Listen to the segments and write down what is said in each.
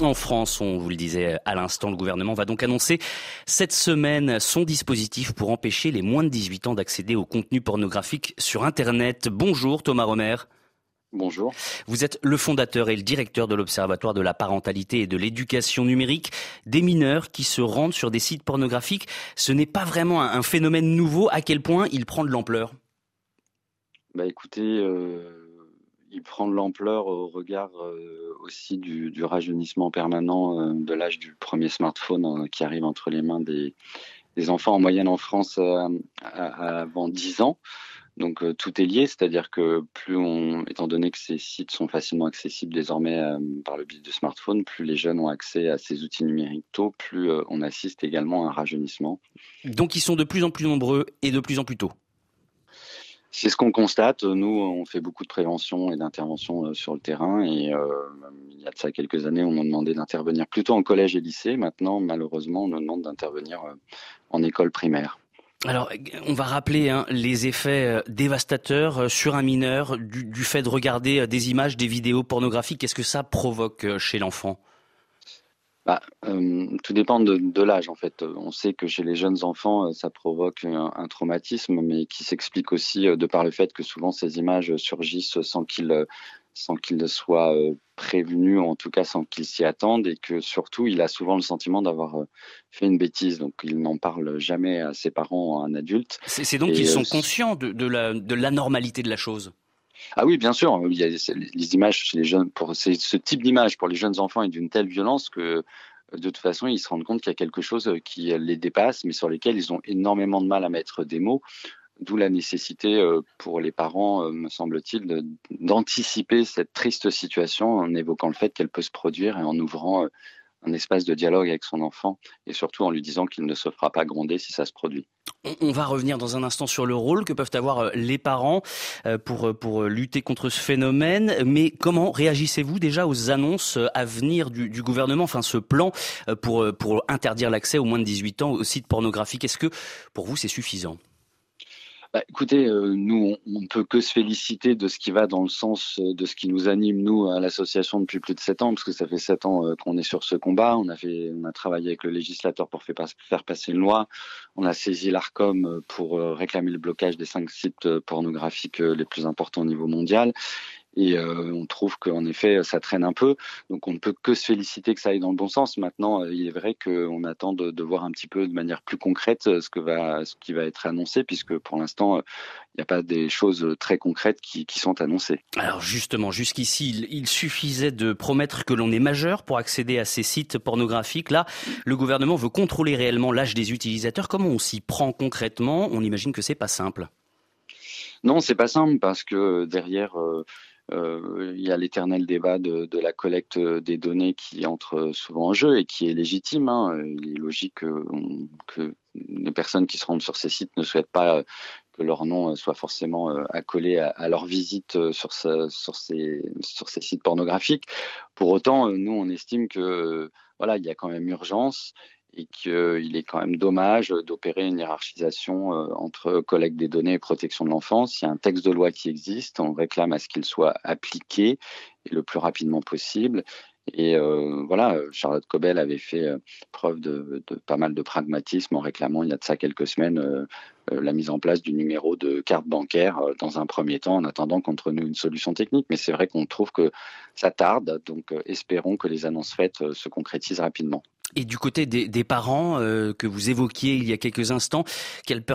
En France, on vous le disait à l'instant, le gouvernement va donc annoncer cette semaine son dispositif pour empêcher les moins de 18 ans d'accéder au contenu pornographique sur Internet. Bonjour Thomas Romer. Bonjour. Vous êtes le fondateur et le directeur de l'Observatoire de la parentalité et de l'éducation numérique. Des mineurs qui se rendent sur des sites pornographiques, ce n'est pas vraiment un phénomène nouveau. À quel point il prend de l'ampleur? Bah écoutez, euh, il prend de l'ampleur au regard euh, aussi du, rajeunissement permanent euh, de l'âge du premier smartphone euh, qui arrive entre les mains des, enfants en moyenne en France avant 10 ans. Donc tout est lié, c'est-à-dire que plus on, étant donné que ces sites sont facilement accessibles désormais par le biais de smartphone, plus les jeunes ont accès à ces outils numériques tôt, plus on assiste également à un rajeunissement. Donc ils sont de plus en plus nombreux et de plus en plus tôt. C'est ce qu'on constate. Nous, on fait beaucoup de prévention et d'intervention euh, sur le terrain. Et euh, il y a de ça quelques années, on nous demandait d'intervenir plutôt en collège et lycée. Maintenant, malheureusement, on nous demande d'intervenir euh, en école primaire. Alors, on va rappeler hein, les effets dévastateurs sur un mineur du, du, fait de regarder des images, des vidéos pornographiques. Qu'est-ce que ça provoque chez l'enfant? Bah, euh, tout dépend de, l'âge en fait. On sait que chez les jeunes enfants, euh, ça provoque un, traumatisme, mais qui s'explique aussi euh, de par le fait que souvent ces images surgissent sans qu'ils sans qu'ils soient prévenus, en tout cas sans qu'ils s'y attendent, et que surtout il a souvent le sentiment d'avoir fait une bêtise, donc il n'en parle jamais à ses parents ou à un adulte. C'est donc qu'ils sont conscients de, de l'anormalité de la chose? Ah oui, bien sûr. Les images pour ce type d'image pour les jeunes enfants est d'une telle violence que de toute façon, ils se rendent compte qu'il y a quelque chose qui les dépasse, mais sur lesquels ils ont énormément de mal à mettre des mots. D'où la nécessité euh, pour les parents, euh, me semble-t-il, d'anticiper cette triste situation en évoquant le fait qu'elle peut se produire et en ouvrant euh, un espace de dialogue avec son enfant et surtout en lui disant qu'il ne se fera pas gronder si ça se produit. On va revenir dans un instant sur le rôle que peuvent avoir euh, les parents euh, pour, euh, pour lutter contre ce phénomène. Mais comment réagissez-vous déjà aux annonces à venir du, gouvernement, enfin ce plan pour, pour interdire l'accès aux moins de 18 ans aux sites pornographiques? Est-ce que pour vous c'est suffisant? Bah, écoutez, euh, nous, on ne peut que se féliciter de ce qui va dans le sens euh, de ce qui nous anime, nous, à l'association depuis plus de sept ans, parce que ça fait sept ans euh, qu'on est sur ce combat. On a, fait, on a travaillé avec le législateur pour faire passer une loi. On a saisi l'ARCOM pour réclamer le blocage des cinq sites pornographiques les plus importants au niveau mondial. Et euh, on trouve qu'en effet, ça traîne un peu. Donc on ne peut que se féliciter que ça aille dans le bon sens. Maintenant, euh, il est vrai qu'on attend de, voir un petit peu de manière plus concrète euh, ce, que va, ce qui va être annoncé, puisque pour l'instant, il n'y a pas des choses très concrètes qui, sont annoncées. Alors justement, jusqu'ici, il, suffisait de promettre que l'on est majeur pour accéder à ces sites pornographiques. Là, le gouvernement veut contrôler réellement l'âge des utilisateurs. Comment on s'y prend concrètement? On imagine que c'est pas simple. Non, c'est pas simple parce que derrière, euh, il y a l'éternel débat de, la collecte des données qui entre souvent en jeu et qui est légitime. Hein. Il est logique que, les personnes qui se rendent sur ces sites ne souhaitent pas que leur nom soit forcément accolé à, leur visite sur, sur, ces, sur ces sites pornographiques. Pour autant, nous, on estime que voilà, il y a quand même urgence et qu'il est quand même dommage d'opérer une hiérarchisation euh, entre collecte des données et protection de l'enfance. Il y a un texte de loi qui existe, on réclame à ce qu'il soit appliqué le plus rapidement possible. Et euh, voilà, Charlotte Cobel avait fait euh, preuve de, pas mal de pragmatisme en réclamant il y a de ça quelques semaines la mise en place du numéro de carte bancaire dans un premier temps en attendant qu'on trouve une solution technique. Mais c'est vrai qu'on trouve que ça tarde, donc espérons que les annonces faites se concrétisent rapidement. Et du côté des, parents euh, que vous évoquiez il y a quelques instants, quel, peut,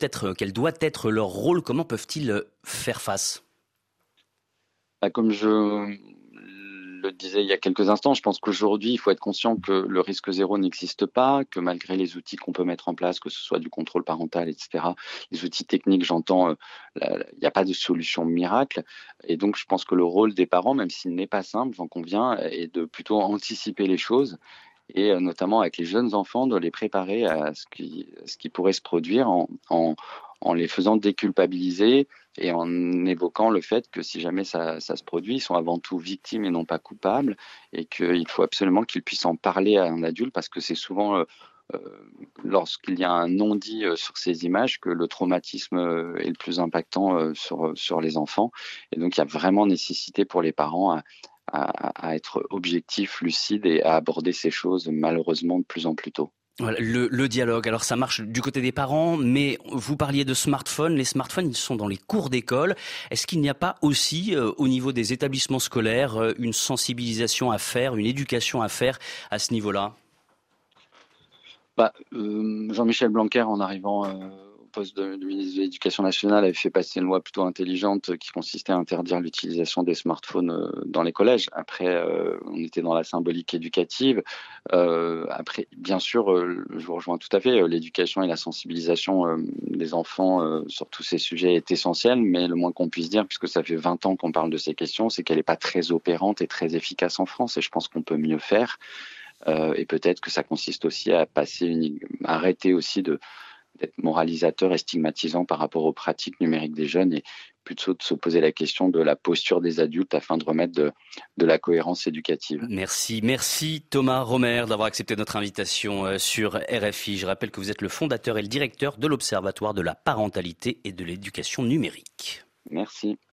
être, doit être leur rôle? Comment peuvent-ils euh, faire face? Bah, Comme je le disais il y a quelques instants, je pense qu'aujourd'hui, il faut être conscient que le risque zéro n'existe pas, que malgré les outils qu'on peut mettre en place, que ce soit du contrôle parental, etc., les outils techniques, j'entends, euh, il n'y a pas de solution miracle. Et donc, je pense que le rôle des parents, même s'il n'est pas simple, j'en conviens, est de plutôt anticiper les choses et euh, notamment avec les jeunes enfants, de les préparer à ce qui, pourrait se produire en, les faisant déculpabiliser et en évoquant le fait que si jamais ça, se produit, ils sont avant tout victimes et non pas coupables et qu'il faut absolument qu'ils puissent en parler à un adulte parce que c'est souvent euh, euh lorsqu'il y a un non-dit sur ces images que le traumatisme est le plus impactant sur, les enfants. Et donc il y a vraiment nécessité pour les parents à, être objectif, lucide et à aborder ces choses malheureusement de plus en plus tôt. le, dialogue, alors ça marche du côté des parents, mais vous parliez de smartphones. Les smartphones, ils sont dans les cours d'école. Est-ce qu'il n'y a pas aussi, euh, au niveau des établissements scolaires, euh, une sensibilisation à faire, une éducation à faire à ce niveau-là? Bah, euh, Jean-Michel Blanquer, en arrivant poste de, ministre de l'Éducation nationale avait fait passer une loi plutôt intelligente qui consistait à interdire l'utilisation des smartphones euh, dans les collèges. Après, euh, on était dans la symbolique éducative. Euh, après, bien sûr, je vous rejoins tout à fait, l'éducation et la sensibilisation des enfants sur tous ces sujets est essentielle, mais le moins qu'on puisse dire, puisque ça fait 20 ans qu'on parle de ces questions, c'est qu'elle n'est pas très opérante et très efficace en France, et je pense qu'on peut mieux faire. et peut-être que ça consiste aussi à passer une, arrêter aussi de d'être moralisateur et stigmatisant par rapport aux pratiques numériques des jeunes et plutôt de se poser la question de la posture des adultes afin de remettre de, de la cohérence éducative. Merci, merci Thomas Romer d'avoir accepté notre invitation euh, sur RFI. Je rappelle que vous êtes le fondateur et le directeur de l'Observatoire de la parentalité et de l'éducation numérique. Merci.